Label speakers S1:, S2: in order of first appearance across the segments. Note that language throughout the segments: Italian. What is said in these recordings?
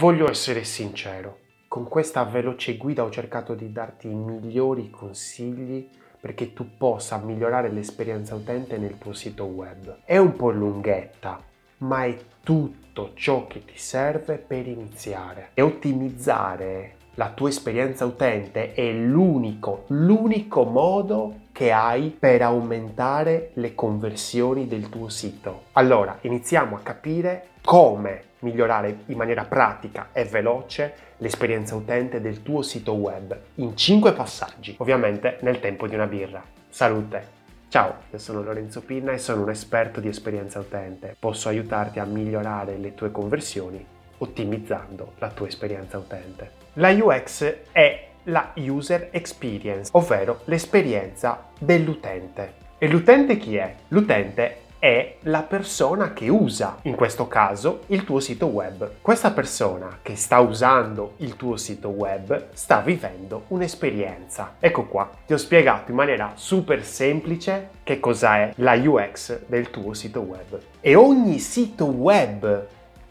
S1: Voglio essere sincero, con questa veloce guida ho cercato di darti i migliori consigli perché tu possa migliorare l'esperienza utente nel tuo sito web. È un po' lunghetta, ma è tutto ciò che ti serve per iniziare. E ottimizzare la tua esperienza utente è l'unico, l'unico modo che hai per aumentare le conversioni del tuo sito. Allora, iniziamo a capire come migliorare in maniera pratica e veloce l'esperienza utente del tuo sito web in 5 passaggi, ovviamente nel tempo di una birra. Salute! Ciao, io sono Lorenzo Pinna e sono un esperto di esperienza utente. Posso aiutarti a migliorare le tue conversioni ottimizzando la tua esperienza utente. La UX è la user experience, ovvero l'esperienza dell'utente. E l'utente chi è? L'utente è la persona che usa, in questo caso, il tuo sito web. Questa persona che sta usando il tuo sito web sta vivendo un'esperienza. Ecco qua, ti ho spiegato in maniera super semplice che cosa è la UX del tuo sito web. E ogni sito web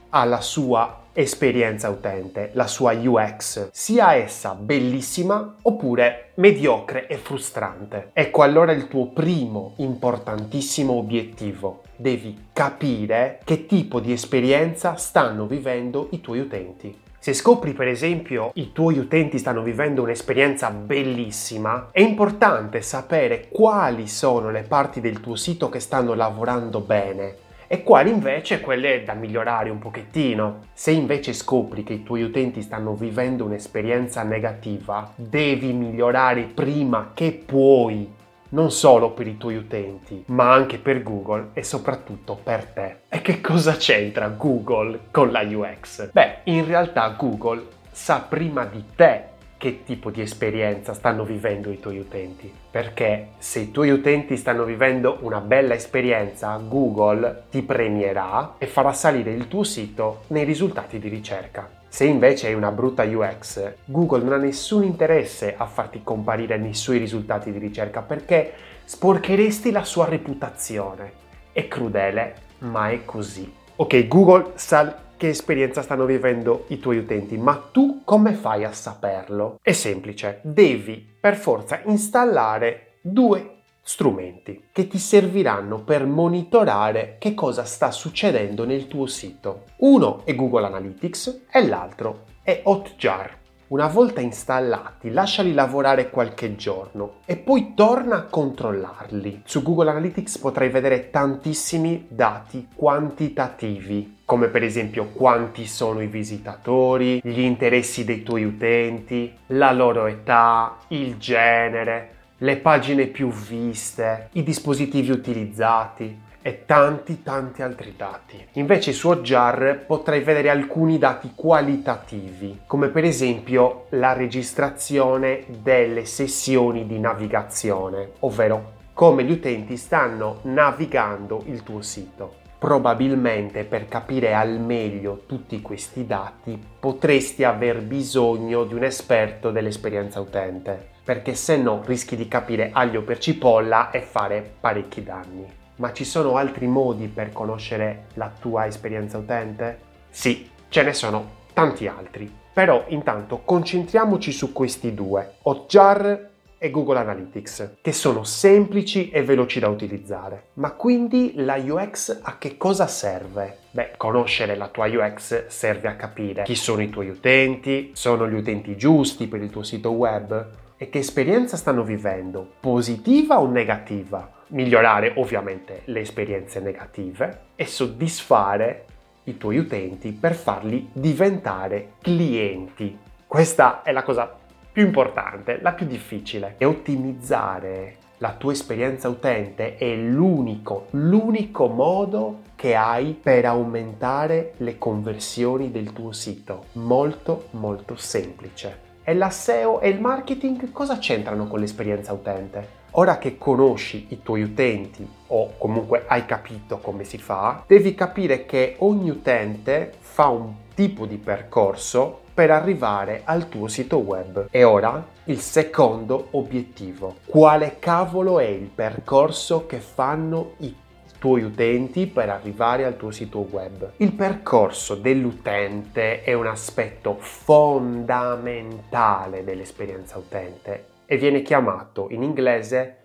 S1: ha la sua esperienza utente, la sua UX, sia essa bellissima oppure mediocre e frustrante. Ecco allora il tuo primo importantissimo obiettivo. Devi capire che tipo di esperienza stanno vivendo i tuoi utenti. Se scopri per esempio i tuoi utenti stanno vivendo un'esperienza bellissima, è importante sapere quali sono le parti del tuo sito che stanno lavorando bene e quali invece quelle da migliorare un pochettino. Se invece scopri che i tuoi utenti stanno vivendo un'esperienza negativa, devi migliorare prima che puoi non solo per i tuoi utenti, ma anche per Google e soprattutto per te. E che cosa c'entra Google con la UX? Beh, in realtà Google sa prima di te che tipo di esperienza stanno vivendo i tuoi utenti. Perché se i tuoi utenti stanno vivendo una bella esperienza, Google ti premierà e farà salire il tuo sito nei risultati di ricerca. Se invece hai una brutta UX, Google non ha nessun interesse a farti comparire nei suoi risultati di ricerca perché sporcheresti la sua reputazione. È crudele, ma è così. Ok, Google sa che esperienza stanno vivendo i tuoi utenti, ma tu come fai a saperlo? È semplice, devi per forza installare due strumenti che ti serviranno per monitorare che cosa sta succedendo nel tuo sito. Uno è Google Analytics e l'altro è Hotjar. Una volta installati, lasciali lavorare qualche giorno e poi torna a controllarli. Su Google Analytics potrai vedere tantissimi dati quantitativi, come per esempio quanti sono i visitatori, gli interessi dei tuoi utenti, la loro età, il genere, le pagine più viste, i dispositivi utilizzati e tanti tanti altri dati. Invece su Hotjar potrai vedere alcuni dati qualitativi, come per esempio la registrazione delle sessioni di navigazione, ovvero come gli utenti stanno navigando il tuo sito. Probabilmente per capire al meglio tutti questi dati potresti aver bisogno di un esperto dell'esperienza utente, perché se no rischi di capire aglio per cipolla e fare parecchi danni. Ma ci sono altri modi per conoscere la tua esperienza utente? Sì, ce ne sono tanti altri. Però intanto concentriamoci su questi due, Hotjar e Google Analytics, che sono semplici e veloci da utilizzare. Ma quindi la UX a che cosa serve? Beh, conoscere la tua UX serve a capire chi sono i tuoi utenti, sono gli utenti giusti per il tuo sito web e che esperienza stanno vivendo, positiva o negativa migliorare ovviamente le esperienze negative e soddisfare i tuoi utenti per farli diventare clienti. Questa è la cosa più importante, la più difficile. E ottimizzare la tua esperienza utente è l'unico, l'unico modo che hai per aumentare le conversioni del tuo sito. Molto, molto semplice. E la SEO e il marketing cosa c'entrano con l'esperienza utente? Ora che conosci i tuoi utenti o comunque hai capito come si fa, devi capire che ogni utente fa un tipo di percorso per arrivare al tuo sito web. E ora il secondo obiettivo. Quale cavolo è il percorso che fanno i tuoi utenti per arrivare al tuo sito web. Il percorso dell'utente è un aspetto fondamentale dell'esperienza utente e viene chiamato in inglese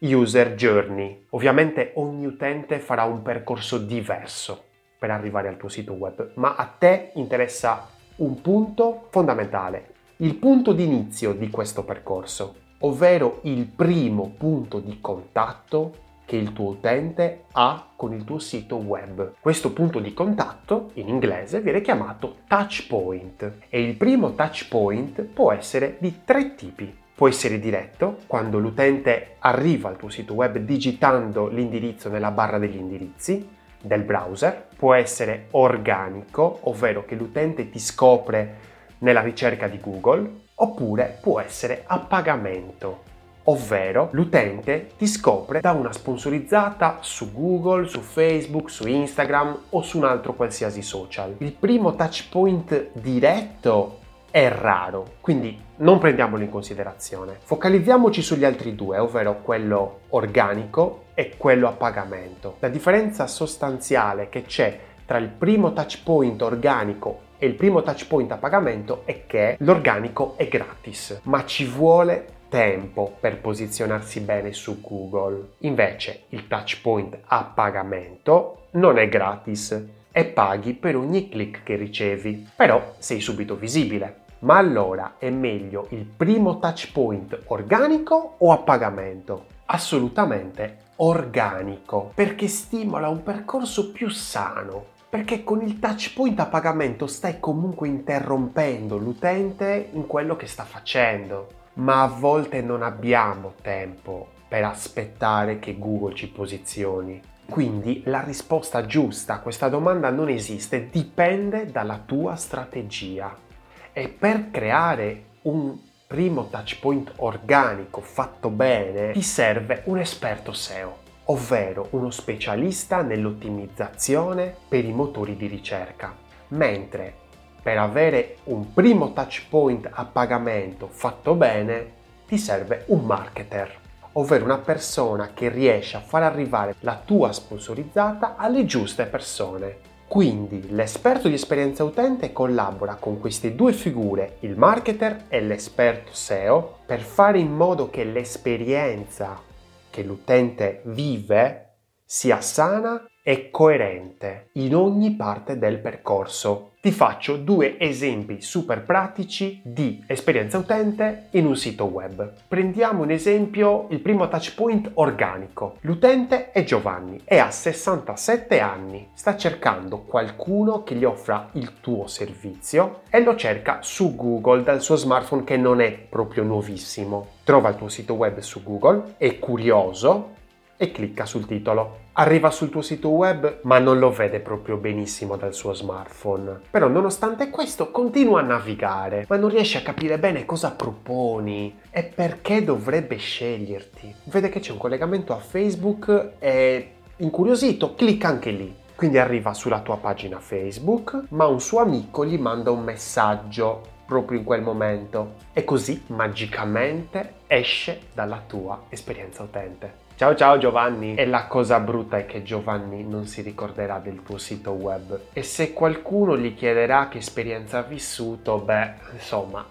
S1: user journey. Ovviamente ogni utente farà un percorso diverso per arrivare al tuo sito web, ma a te interessa un punto fondamentale, il punto di inizio di questo percorso, ovvero il primo punto di contatto che il tuo utente ha con il tuo sito web. Questo punto di contatto in inglese viene chiamato touch point e il primo touch point può essere di tre tipi. Può essere diretto, quando l'utente arriva al tuo sito web digitando l'indirizzo nella barra degli indirizzi del browser, può essere organico, ovvero che l'utente ti scopre nella ricerca di Google, oppure può essere a pagamento, ovvero l'utente ti scopre da una sponsorizzata su Google, su Facebook, su Instagram o su un altro qualsiasi social. Il primo touch point diretto è raro, quindi non prendiamolo in considerazione. Focalizziamoci sugli altri due, ovvero quello organico e quello a pagamento. La differenza sostanziale che c'è tra il primo touch point organico e il primo touch point a pagamento è che l'organico è gratis, ma ci vuole tempo per posizionarsi bene su Google. Invece il touch point a pagamento non è gratis e paghi per ogni click che ricevi, però sei subito visibile. Ma allora è meglio il primo touch point organico o a pagamento? Assolutamente organico, perché stimola un percorso più sano, perché con il touch point a pagamento stai comunque interrompendo l'utente in quello che sta facendo, ma a volte non abbiamo tempo per aspettare che Google ci posizioni. Quindi la risposta giusta a questa domanda non esiste, dipende dalla tua strategia. E per creare un primo touch point organico fatto bene ti serve un esperto SEO ovvero uno specialista nell'ottimizzazione per i motori di ricerca, mentre per avere un primo touch point a pagamento fatto bene ti serve un marketer, ovvero una persona che riesce a far arrivare la tua sponsorizzata alle giuste persone. Quindi l'esperto di esperienza utente collabora con queste due figure, il marketer e l'esperto SEO, per fare in modo che l'esperienza che l'utente vive sia sana e coerente in ogni parte del percorso. Ti faccio due esempi super pratici di esperienza utente in un sito web. Prendiamo un esempio, il primo touch point organico. L'utente è Giovanni e ha 67 anni. Sta cercando qualcuno che gli offra il tuo servizio e lo cerca su Google dal suo smartphone che non è proprio nuovissimo. Trova il tuo sito web su Google, è curioso e clicca sul titolo. Arriva sul tuo sito web ma non lo vede proprio benissimo dal suo smartphone. Però nonostante questo continua a navigare, ma non riesce a capire bene cosa proponi e perché dovrebbe sceglierti. Vede che c'è un collegamento a Facebook e incuriosito clicca anche lì. Quindi arriva sulla tua pagina Facebook, ma un suo amico gli manda un messaggio proprio in quel momento e così magicamente esce dalla tua esperienza utente. Ciao ciao Giovanni! E la cosa brutta è che Giovanni non si ricorderà del tuo sito web e se qualcuno gli chiederà che esperienza ha vissuto, beh, insomma,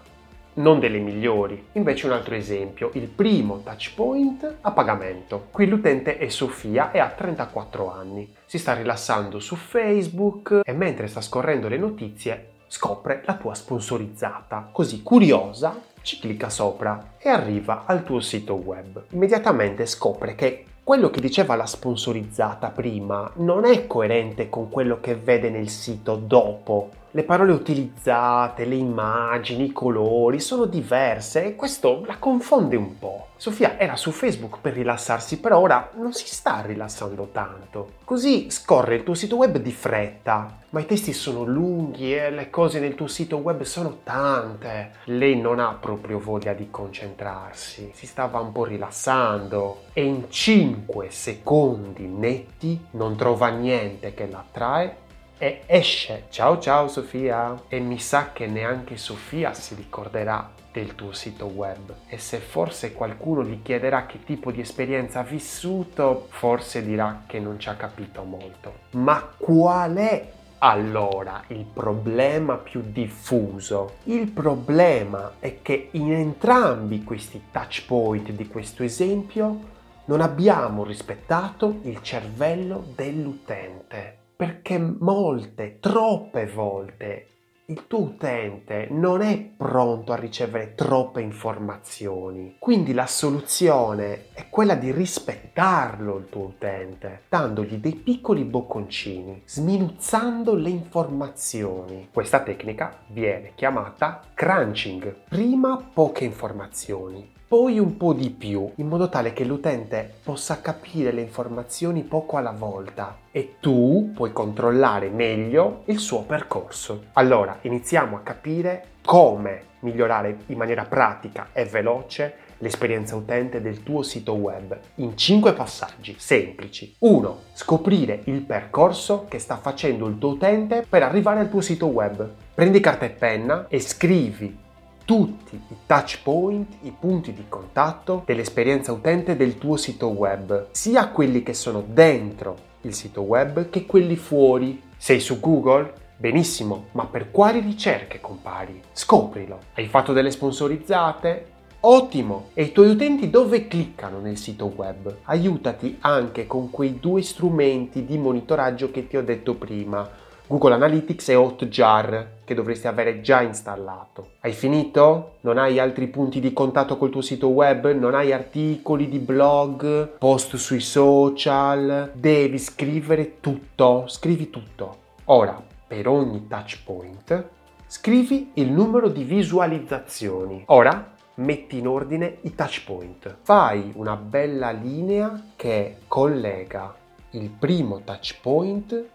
S1: non delle migliori. Invece un altro esempio, il primo touch point a pagamento. Qui l'utente è Sofia e ha 34 anni. Si sta rilassando su Facebook e mentre sta scorrendo le notizie scopre la tua sponsorizzata. Così curiosa ci clicca sopra e arriva al tuo sito web. Immediatamente scopre che quello che diceva la sponsorizzata prima non è coerente con quello che vede nel sito dopo. Le parole utilizzate, le immagini, i colori sono diverse e questo la confonde un po'. Sofia era su Facebook per rilassarsi, però ora non si sta rilassando tanto. Così scorre il tuo sito web di fretta, ma i testi sono lunghi e le cose nel tuo sito web sono tante. Lei non ha proprio voglia di concentrarsi, si stava un po' rilassando e in 5 secondi netti non trova niente che l'attrae e esce. Ciao ciao Sofia! E mi sa che neanche Sofia si ricorderà del tuo sito web e se forse qualcuno gli chiederà che tipo di esperienza ha vissuto, forse dirà che non ci ha capito molto. Ma qual è allora il problema più diffuso? Il problema è che in entrambi questi touch point di questo esempio non abbiamo rispettato il cervello dell'utente perché molte, troppe volte il tuo utente non è pronto a ricevere troppe informazioni. Quindi la soluzione è quella di rispettarlo il tuo utente, dandogli dei piccoli bocconcini, sminuzzando le informazioni. Questa tecnica viene chiamata crunching. Prima poche informazioni, poi un po' di più, in modo tale che l'utente possa capire le informazioni poco alla volta e tu puoi controllare meglio il suo percorso. Allora, iniziamo a capire come migliorare in maniera pratica e veloce l'esperienza utente del tuo sito web in 5 passaggi semplici. 1. Scoprire il percorso che sta facendo il tuo utente per arrivare al tuo sito web. Prendi carta e penna e scrivi tutti i touch point, i punti di contatto dell'esperienza utente del tuo sito web, sia quelli che sono dentro il sito web che quelli fuori. Sei su Google? Benissimo, ma per quali ricerche compari? Scoprilo. Hai fatto delle sponsorizzate? Ottimo! E i tuoi utenti dove cliccano nel sito web? Aiutati anche con quei due strumenti di monitoraggio che ti ho detto prima Google Analytics e Hotjar che dovresti avere già installato. Hai finito? Non hai altri punti di contatto col tuo sito web? Non hai articoli di blog, post sui social? Devi scrivere tutto, scrivi tutto. Ora, per ogni touch point, scrivi il numero di visualizzazioni. Ora metti in ordine i touch point. Fai una bella linea che collega il primo touch point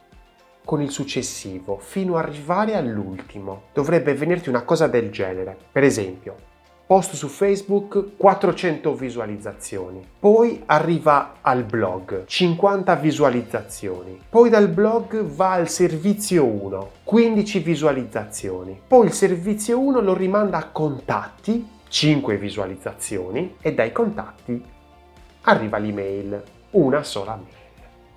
S1: con il successivo fino ad arrivare all'ultimo. Dovrebbe venirti una cosa del genere. Per esempio, post su Facebook 400 visualizzazioni, poi arriva al blog 50 visualizzazioni, poi dal blog va al servizio 1 15 visualizzazioni, poi il servizio 1 lo rimanda a contatti 5 visualizzazioni e dai contatti arriva l'email, una sola mail.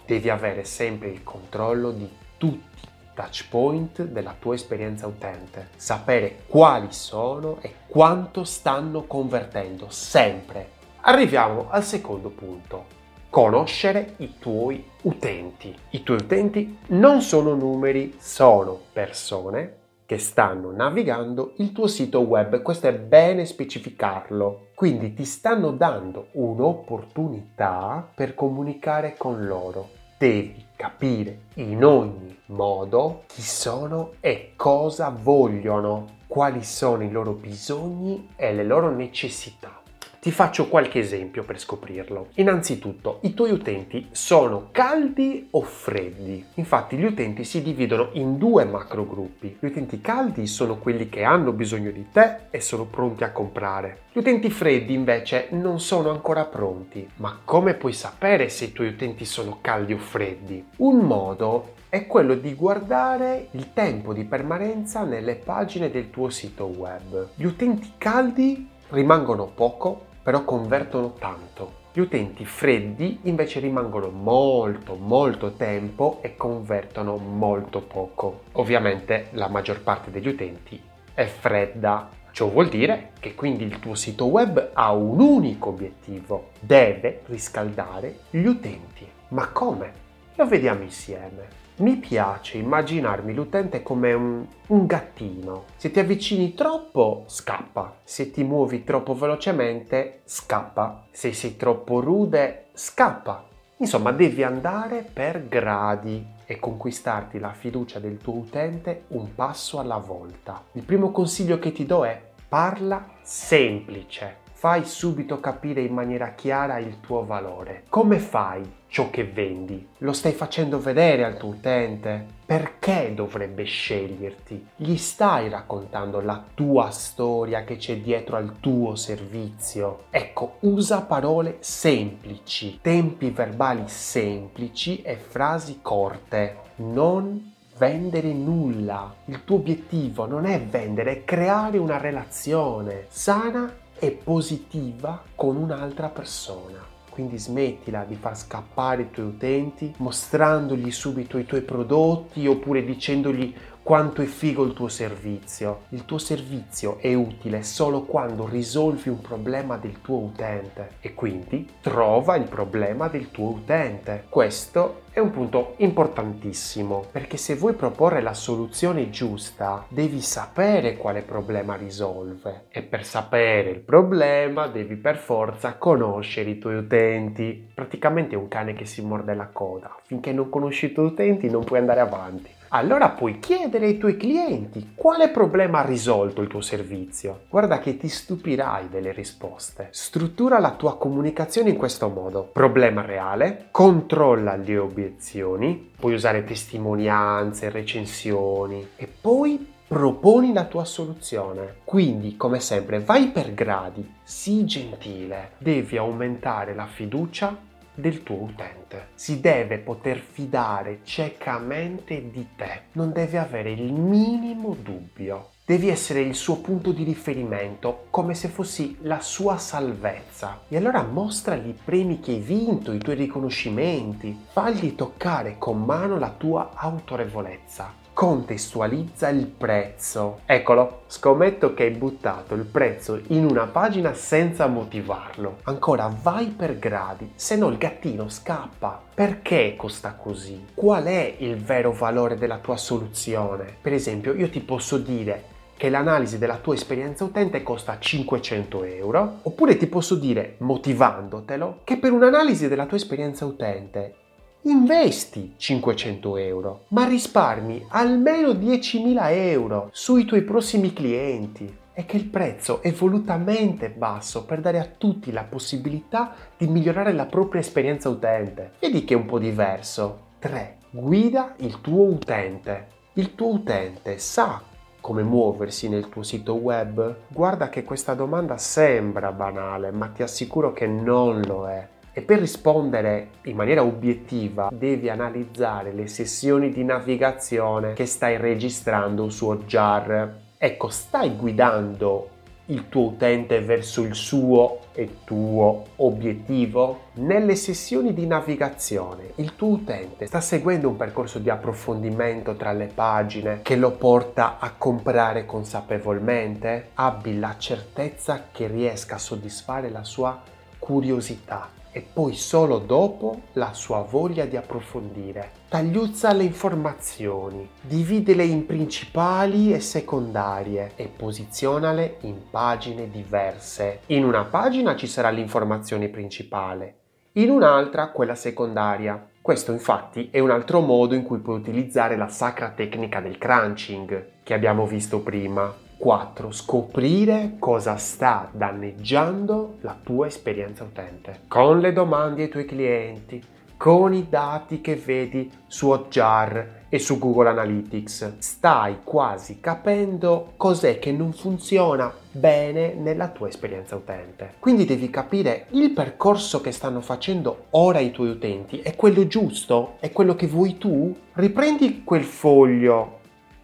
S1: Devi avere sempre il controllo di tutti i touch point della tua esperienza utente, sapere quali sono e quanto stanno convertendo, sempre. Arriviamo al secondo punto. Conoscere i tuoi utenti. I tuoi utenti non sono numeri, sono persone che stanno navigando il tuo sito web. Questo è bene specificarlo. Quindi ti stanno dando un'opportunità per comunicare con loro devi capire in ogni modo chi sono e cosa vogliono, quali sono i loro bisogni e le loro necessità. Ti faccio qualche esempio per scoprirlo. Innanzitutto, i tuoi utenti sono caldi o freddi? Infatti gli utenti si dividono in due macro gruppi. Gli utenti caldi sono quelli che hanno bisogno di te e sono pronti a comprare. Gli utenti freddi invece non sono ancora pronti. Ma come puoi sapere se i tuoi utenti sono caldi o freddi? Un modo è quello di guardare il tempo di permanenza nelle pagine del tuo sito web. Gli utenti caldi rimangono poco però convertono tanto. Gli utenti freddi invece rimangono molto molto tempo e convertono molto poco. Ovviamente la maggior parte degli utenti è fredda. Ciò vuol dire che quindi il tuo sito web ha un unico obiettivo, deve riscaldare gli utenti. Ma come? Lo vediamo insieme. Mi piace immaginarmi l'utente come un, un, gattino. Se ti avvicini troppo, scappa. Se ti muovi troppo velocemente, scappa. Se sei troppo rude, scappa. Insomma, devi andare per gradi e conquistarti la fiducia del tuo utente un passo alla volta. Il primo consiglio che ti do è parla semplice fai subito capire in maniera chiara il tuo valore. Come fai ciò che vendi? Lo stai facendo vedere al tuo utente? Perché dovrebbe sceglierti? Gli stai raccontando la tua storia che c'è dietro al tuo servizio? Ecco, usa parole semplici, tempi verbali semplici e frasi corte. Non vendere nulla. Il tuo obiettivo non è vendere, è creare una relazione sana e positiva con un'altra persona. Quindi smettila di far scappare i tuoi utenti mostrandogli subito i tuoi prodotti oppure dicendogli quanto è figo il tuo servizio. Il tuo servizio è utile solo quando risolvi un problema del tuo utente e quindi trova il problema del tuo utente. Questo è un punto importantissimo perché se vuoi proporre la soluzione giusta devi sapere quale problema risolve e per sapere il problema devi per forza conoscere i tuoi utenti. Praticamente è un cane che si morde la coda. Finché non conosci i tuoi utenti non puoi andare avanti allora puoi chiedere ai tuoi clienti quale problema ha risolto il tuo servizio. Guarda che ti stupirai delle risposte. Struttura la tua comunicazione in questo modo. Problema reale, controlla le obiezioni, puoi usare testimonianze, recensioni e poi proponi la tua soluzione. Quindi, come sempre, vai per gradi, sii gentile, devi aumentare la fiducia del tuo utente. Si deve poter fidare ciecamente di te, non deve avere il minimo dubbio. Devi essere il suo punto di riferimento, come se fossi la sua salvezza. E allora mostragli i premi che hai vinto, i tuoi riconoscimenti, fagli toccare con mano la tua autorevolezza contestualizza il prezzo. Eccolo, scommetto che hai buttato il prezzo in una pagina senza motivarlo. Ancora vai per gradi, se no il gattino scappa. Perché costa così? Qual è il vero valore della tua soluzione? Per esempio, io ti posso dire che l'analisi della tua esperienza utente costa 500 euro, oppure ti posso dire, motivandotelo, che per un'analisi della tua esperienza utente investi 500 euro, ma risparmi almeno 10.000 euro sui tuoi prossimi clienti e che il prezzo è volutamente basso per dare a tutti la possibilità di migliorare la propria esperienza utente. Vedi che è un po' diverso. 3. Guida il tuo utente. Il tuo utente sa come muoversi nel tuo sito web? Guarda che questa domanda sembra banale, ma ti assicuro che non lo è. E per rispondere in maniera obiettiva devi analizzare le sessioni di navigazione che stai registrando su Hotjar. Ecco, stai guidando il tuo utente verso il suo e tuo obiettivo? Nelle sessioni di navigazione il tuo utente sta seguendo un percorso di approfondimento tra le pagine che lo porta a comprare consapevolmente? Abbi la certezza che riesca a soddisfare la sua curiosità e poi solo dopo la sua voglia di approfondire. Tagliuzza le informazioni, dividele in principali e secondarie e posizionale in pagine diverse. In una pagina ci sarà l'informazione principale, in un'altra quella secondaria. Questo infatti è un altro modo in cui puoi utilizzare la sacra tecnica del crunching che abbiamo visto prima. 4. Scoprire cosa sta danneggiando la tua esperienza utente. Con le domande ai tuoi clienti, con i dati che vedi su Hotjar e su Google Analytics, stai quasi capendo cos'è che non funziona bene nella tua esperienza utente. Quindi devi capire il percorso che stanno facendo ora i tuoi utenti è quello giusto? È quello che vuoi tu? Riprendi quel foglio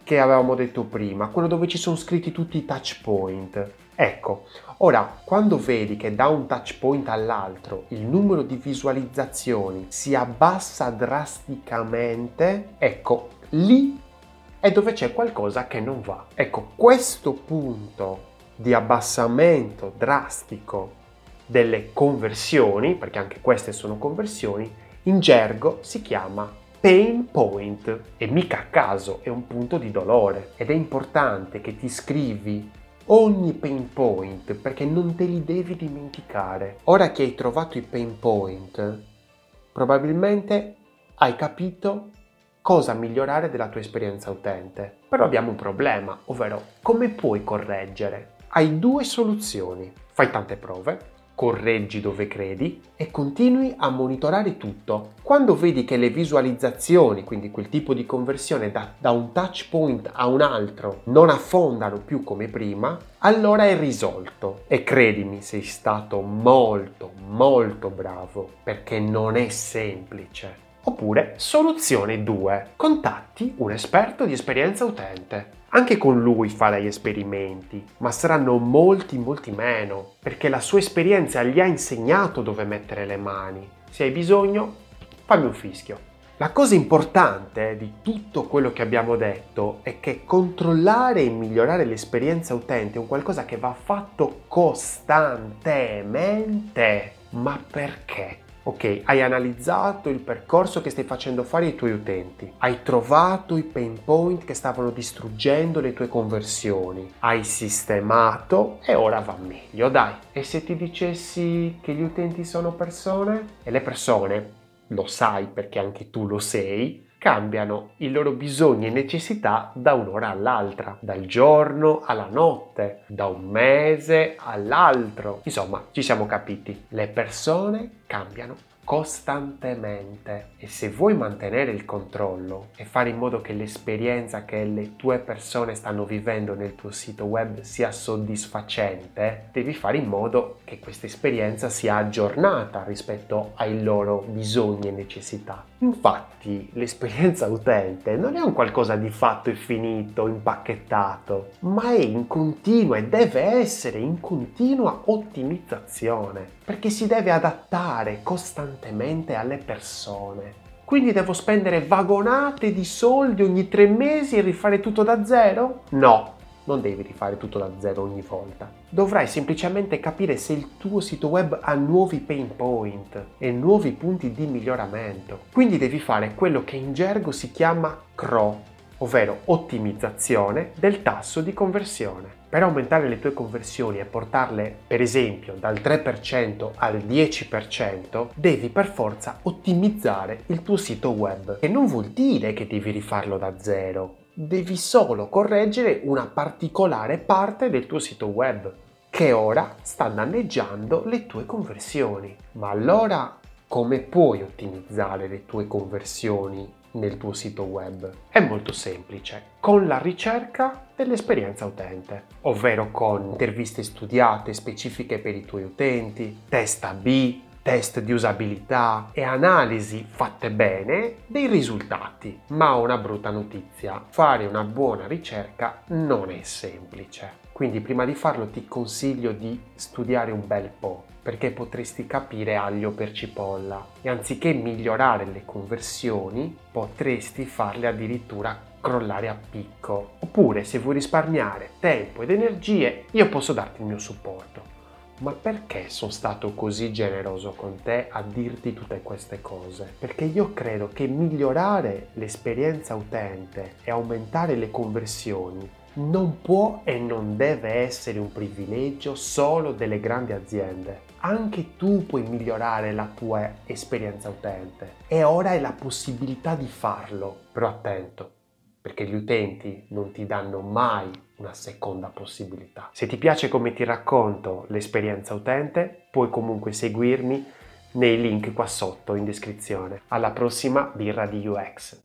S1: che avevamo detto prima, quello dove ci sono scritti tutti i touch point. Ecco, ora quando vedi che da un touch point all'altro il numero di visualizzazioni si abbassa drasticamente, ecco, lì è dove c'è qualcosa che non va. Ecco, questo punto di abbassamento drastico delle conversioni, perché anche queste sono conversioni, in gergo si chiama pain point e mica a caso è un punto di dolore ed è importante che ti scrivi ogni pain point perché non te li devi dimenticare. Ora che hai trovato i pain point, probabilmente hai capito cosa migliorare della tua esperienza utente. Però abbiamo un problema, ovvero come puoi correggere? Hai due soluzioni. Fai tante prove, correggi dove credi e continui a monitorare tutto. Quando vedi che le visualizzazioni, quindi quel tipo di conversione da, da, un touch point a un altro, non affondano più come prima, allora è risolto. E credimi, sei stato molto, molto bravo, perché non è semplice. Oppure soluzione 2. Contatti un esperto di esperienza utente. Anche con lui farai esperimenti, ma saranno molti, molti meno, perché la sua esperienza gli ha insegnato dove mettere le mani. Se hai bisogno, fammi un fischio. La cosa importante di tutto quello che abbiamo detto è che controllare e migliorare l'esperienza utente è un qualcosa che va fatto costantemente. Ma perché? Ok, hai analizzato il percorso che stai facendo fare ai tuoi utenti, hai trovato i pain point che stavano distruggendo le tue conversioni, hai sistemato e ora va meglio, dai. E se ti dicessi che gli utenti sono persone? E le persone lo sai perché anche tu lo sei, cambiano i loro bisogni e necessità da un'ora all'altra, dal giorno alla notte, da un mese all'altro. Insomma, ci siamo capiti, le persone cambiano costantemente e se vuoi mantenere il controllo e fare in modo che l'esperienza che le tue persone stanno vivendo nel tuo sito web sia soddisfacente, devi fare in modo che questa esperienza sia aggiornata rispetto ai loro bisogni e necessità. Infatti, l'esperienza utente non è un qualcosa di fatto e finito, impacchettato, ma è in continua e deve essere in continua ottimizzazione, perché si deve adattare costantemente alle persone. Quindi devo spendere vagonate di soldi ogni tre mesi e rifare tutto da zero? No, non devi rifare tutto da zero ogni volta. Dovrai semplicemente capire se il tuo sito web ha nuovi pain point e nuovi punti di miglioramento. Quindi devi fare quello che in gergo si chiama CRO, ovvero ottimizzazione del tasso di conversione. Per aumentare le tue conversioni e portarle, per esempio, dal 3% al 10%, devi per forza ottimizzare il tuo sito web. E non vuol dire che devi rifarlo da zero, devi solo correggere una particolare parte del tuo sito web che ora sta danneggiando le tue conversioni. Ma allora come puoi ottimizzare le tue conversioni nel tuo sito web? È molto semplice, con la ricerca dell'esperienza utente, ovvero con interviste studiate specifiche per i tuoi utenti, test A-B, test di usabilità e analisi fatte bene dei risultati. Ma una brutta notizia, fare una buona ricerca non è semplice. Quindi prima di farlo ti consiglio di studiare un bel po' perché potresti capire aglio per cipolla e anziché migliorare le conversioni potresti farle addirittura crollare a picco. Oppure se vuoi risparmiare tempo ed energie io posso darti il mio supporto. Ma perché sono stato così generoso con te a dirti tutte queste cose? Perché io credo che migliorare l'esperienza utente e aumentare le conversioni non può e non deve essere un privilegio solo delle grandi aziende. Anche tu puoi migliorare la tua esperienza utente e ora hai la possibilità di farlo. Però attento, perché gli utenti non ti danno mai una seconda possibilità. Se ti piace come ti racconto l'esperienza utente, puoi comunque seguirmi nei link qua sotto in descrizione. Alla prossima birra di UX.